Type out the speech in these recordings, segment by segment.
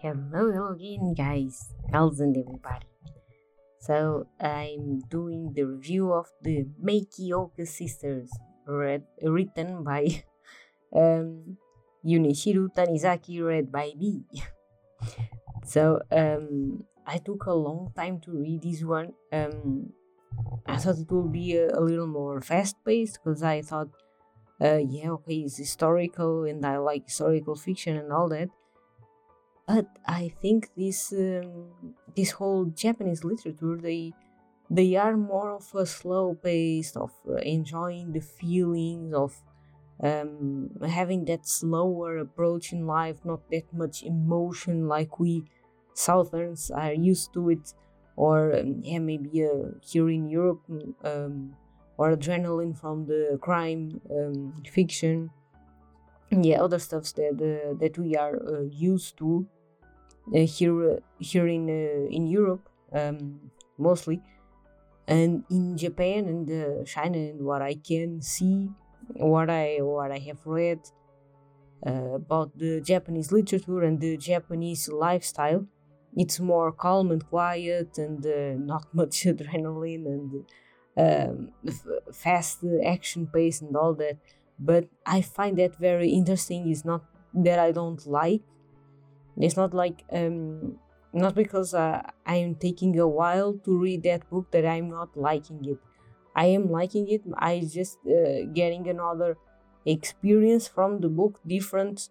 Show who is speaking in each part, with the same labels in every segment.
Speaker 1: Hello, again, guys, girls, and everybody. So, I'm doing the review of the Makioka Sisters, read, written by um, Junichiro Tanizaki, read by me. so, um, I took a long time to read this one. Um, I thought it would be a, a little more fast paced because I thought, uh, yeah, okay, it's historical and I like historical fiction and all that but I think this um, this whole Japanese literature they they are more of a slow pace of uh, enjoying the feelings of um, having that slower approach in life, not that much emotion like we Southerns are used to it, or um, yeah maybe uh, here in Europe um, or adrenaline from the crime um, fiction, yeah other stuffs that uh, that we are uh, used to here here in uh, in Europe um, mostly, and in Japan and uh, China and what I can see, what I what I have read about the Japanese literature and the Japanese lifestyle, it's more calm and quiet and not much adrenaline and um, fast action pace and all that. But I find that very interesting. It's not that I don't like it's not like um, not because uh, I am taking a while to read that book that I'm not liking it. I am liking it. I just uh, getting another experience from the book, different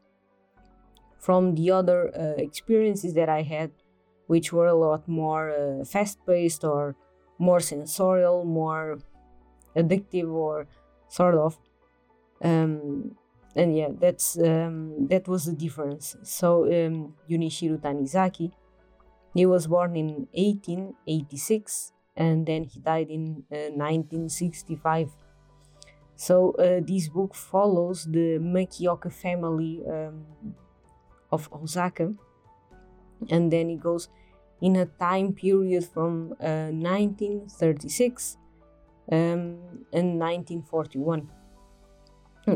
Speaker 1: from the other uh, experiences that I had, which were a lot more uh, fast paced or more sensorial, more addictive, or sort of. Um, and yeah that's um, that was the difference. So um, Junichiro Tanizaki he was born in 1886 and then he died in uh, 1965 so uh, this book follows the Makioka family um, of Osaka and then it goes in a time period from uh, 1936 um, and 1941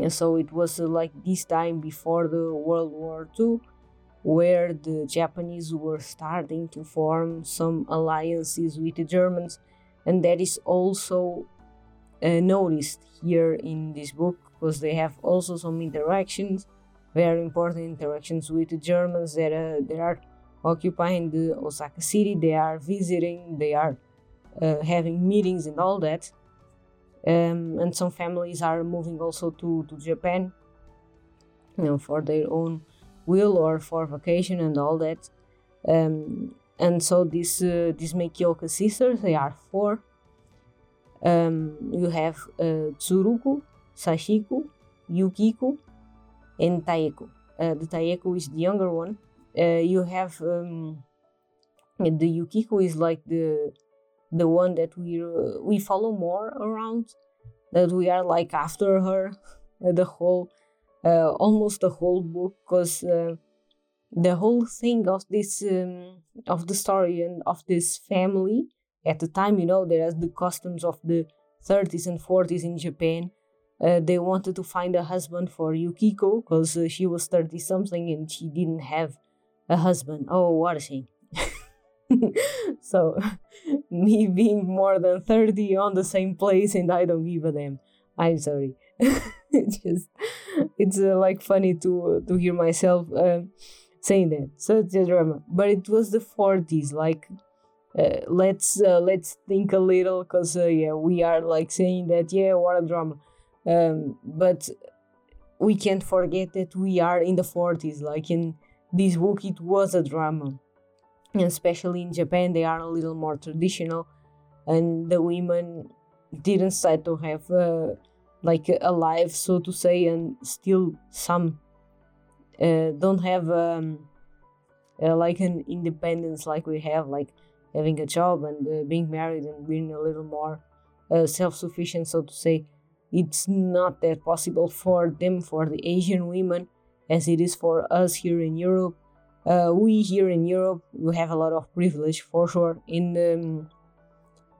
Speaker 1: so it was uh, like this time before the World War II where the Japanese were starting to form some alliances with the Germans, and that is also uh, noticed here in this book because they have also some interactions, very important interactions with the Germans that uh, they are occupying the Osaka city, they are visiting, they are uh, having meetings and all that um, and some families are moving also to, to Japan you know, for their own will or for vacation and all that. Um, and so these uh, these Makioka sisters, they are four. Um, you have uh, Tsuruko, Sachiko, Yukiko, and Taeko. Uh, the Taeko is the younger one. Uh, you have um, the Yukiko is like the the one that we uh, we follow more around that we are like after her the whole uh, almost the whole book because uh, the whole thing of this um, of the story and of this family at the time you know there there's the customs of the 30s and 40s in japan uh, they wanted to find a husband for yukiko because uh, she was 30 something and she didn't have a husband. Oh what a shame so me being more than 30 on the same place and I don't give a damn. I'm sorry. it's just it's uh, like funny to to hear myself uh, saying that. So it's a drama, but it was the 40s. Like uh, let's uh, let's think a little, cause uh, yeah, we are like saying that yeah, what a drama. Um, but we can't forget that we are in the 40s. Like in this book, it was a drama especially in Japan, they are a little more traditional, and the women didn't start to have uh, like a life, so to say, and still some uh, don't have um, uh, like an independence like we have, like having a job and uh, being married and being a little more uh, self-sufficient, so to say. It's not that possible for them, for the Asian women, as it is for us here in Europe uh, we here in Europe we have a lot of privilege for sure in um,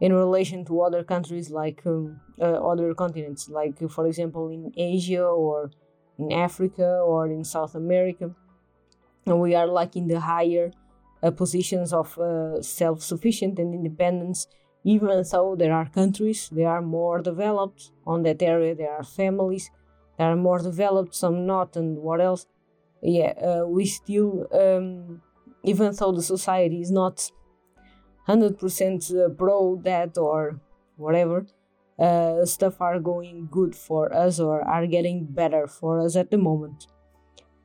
Speaker 1: in relation to other countries like um, uh, other continents, like for example in Asia or in Africa or in South America. we are like in the higher uh, positions of uh, self-sufficient and independence. Even though there are countries they are more developed on that area. There are families that are more developed some not and what else yeah uh, we still um, even though the society is not 100% uh, pro that or whatever uh, stuff are going good for us or are getting better for us at the moment.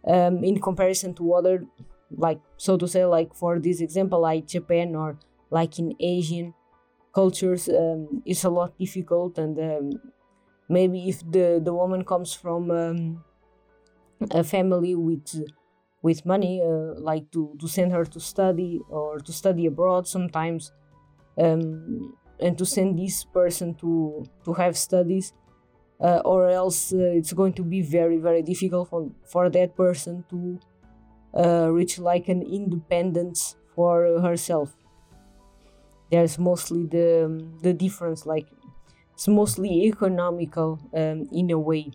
Speaker 1: Um, in comparison to other like so to say like for this example like japan or like in asian cultures um, it's a lot difficult and um, maybe if the the woman comes from um, a family with with money uh, like to to send her to study or to study abroad sometimes um, and to send this person to to have studies uh, or else uh, it's going to be very very difficult for, for that person to uh, reach like an independence for herself. There's mostly the the difference like it's mostly economical um, in a way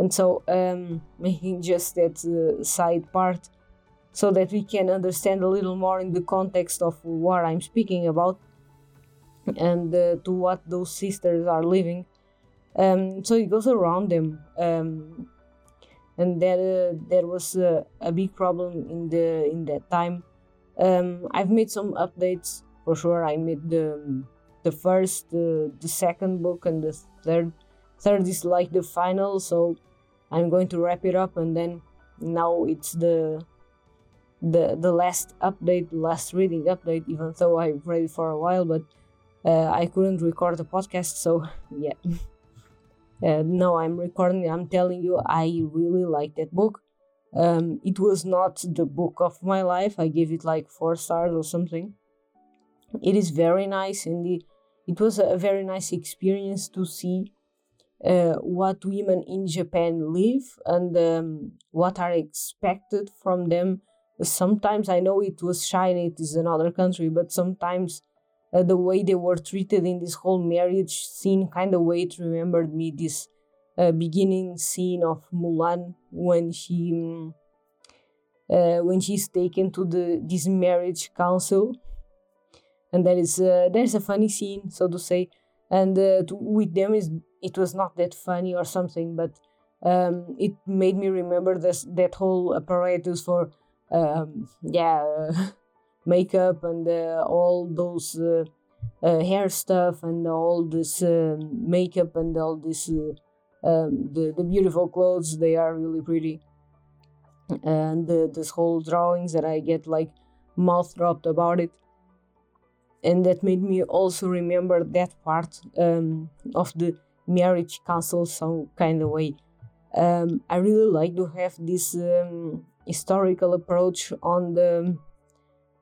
Speaker 1: and so um, making just that uh, side part so that we can understand a little more in the context of what i'm speaking about and uh, to what those sisters are living. Um, so it goes around them um, and there uh, there was uh, a big problem in the in that time. Um, i've made some updates for sure. I made the the first uh, the second book and the third. Third is like the final so i'm going to wrap it up and then now it's the the the last update last reading update even though i've read it for a while but uh, i couldn't record the podcast so yeah. Uh, no i'm recording i'm telling you i really like that book. Um, it was not the book of my life. I gave it like four stars or something. It is very nice and the, it was a very nice experience to see uh, what women in japan live and um, what are expected from them. Sometimes i know it was china it is another country but sometimes uh, the way they were treated in this whole marriage scene kind of way it remembered me this uh, beginning scene of Mulan when she um, when she's taken to the this marriage council. And that is there's a funny scene so to say. And uh, to, with them is it was not that funny or something but um, it made me remember this that whole apparatus for um, yeah makeup and uh, all those uh, uh, hair stuff and all this makeup and all this um, the, the beautiful clothes they are really pretty. And this whole drawings that i get like mouth dropped about it. And that made me also remember that part um, of the marriage council some kind of way um, i really like to have this um, historical approach on the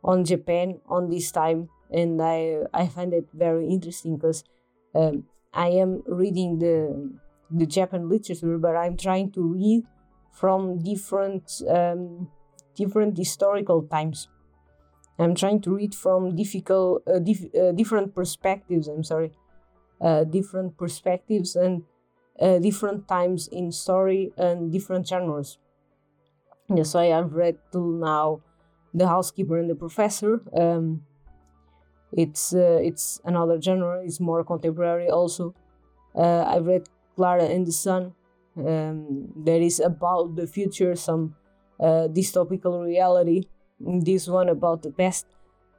Speaker 1: on Japan on this time, and I I find it very interesting because um, I am reading the the Japan literature, but I'm trying to read from different um, different historical times. I'm trying to read from difficult uh, dif- uh, different perspectives. I'm sorry, different perspectives and uh, different times in story and different genres. Yes, I have read till now the housekeeper and the professor. Um, it's uh, it's another genre. It's more contemporary. Also, uh, I read Clara and the Sun. Um, that is about the future, some uh, dystopical reality. This one about the past,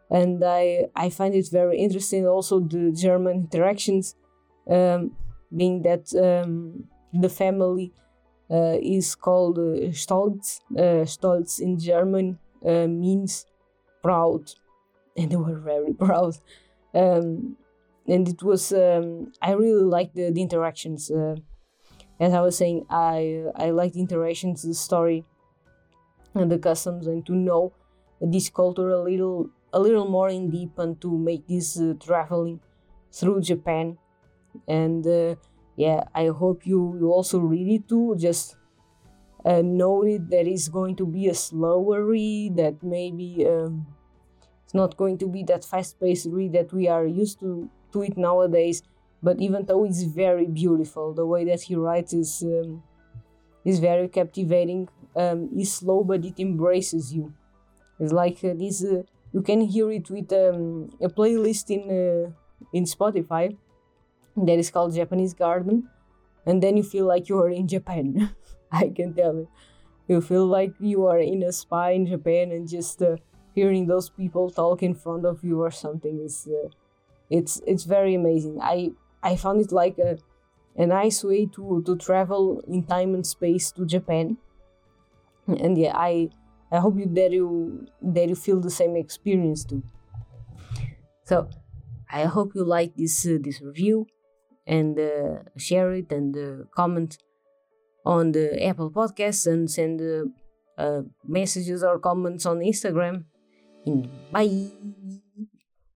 Speaker 1: and I I find it very interesting. Also, the German interactions, um, being that um, the family uh, is called uh, Stolz, uh, Stolz in German, uh, means proud, and they were very proud. Um, and it was um, I really liked the, the interactions. Uh, as I was saying, I I like the interactions, the story, and the customs, and to know this culture a little a little more in deep, and to make this uh, traveling through Japan. And uh, yeah, I hope you you also read it too. Just uh, noted that it's going to be a slower read, that maybe um, it's not going to be that fast paced read that we are used to, to it nowadays. But even though it's very beautiful, the way that he writes is um, is very captivating. Um, it's slow, but it embraces you. It's like uh, this. Uh, you can hear it with um, a playlist in uh, in Spotify that is called Japanese Garden, and then you feel like you are in Japan. I can tell you, you feel like you are in a spa in Japan and just uh, hearing those people talk in front of you or something is uh, it's it's very amazing. I I found it like a a nice way to to travel in time and space to Japan, and yeah, I I hope you that you that you feel the same experience too. So I hope you like this uh, this review and uh, share it and uh, comment on the Apple Podcasts and send uh, uh, messages or comments on Instagram. And bye.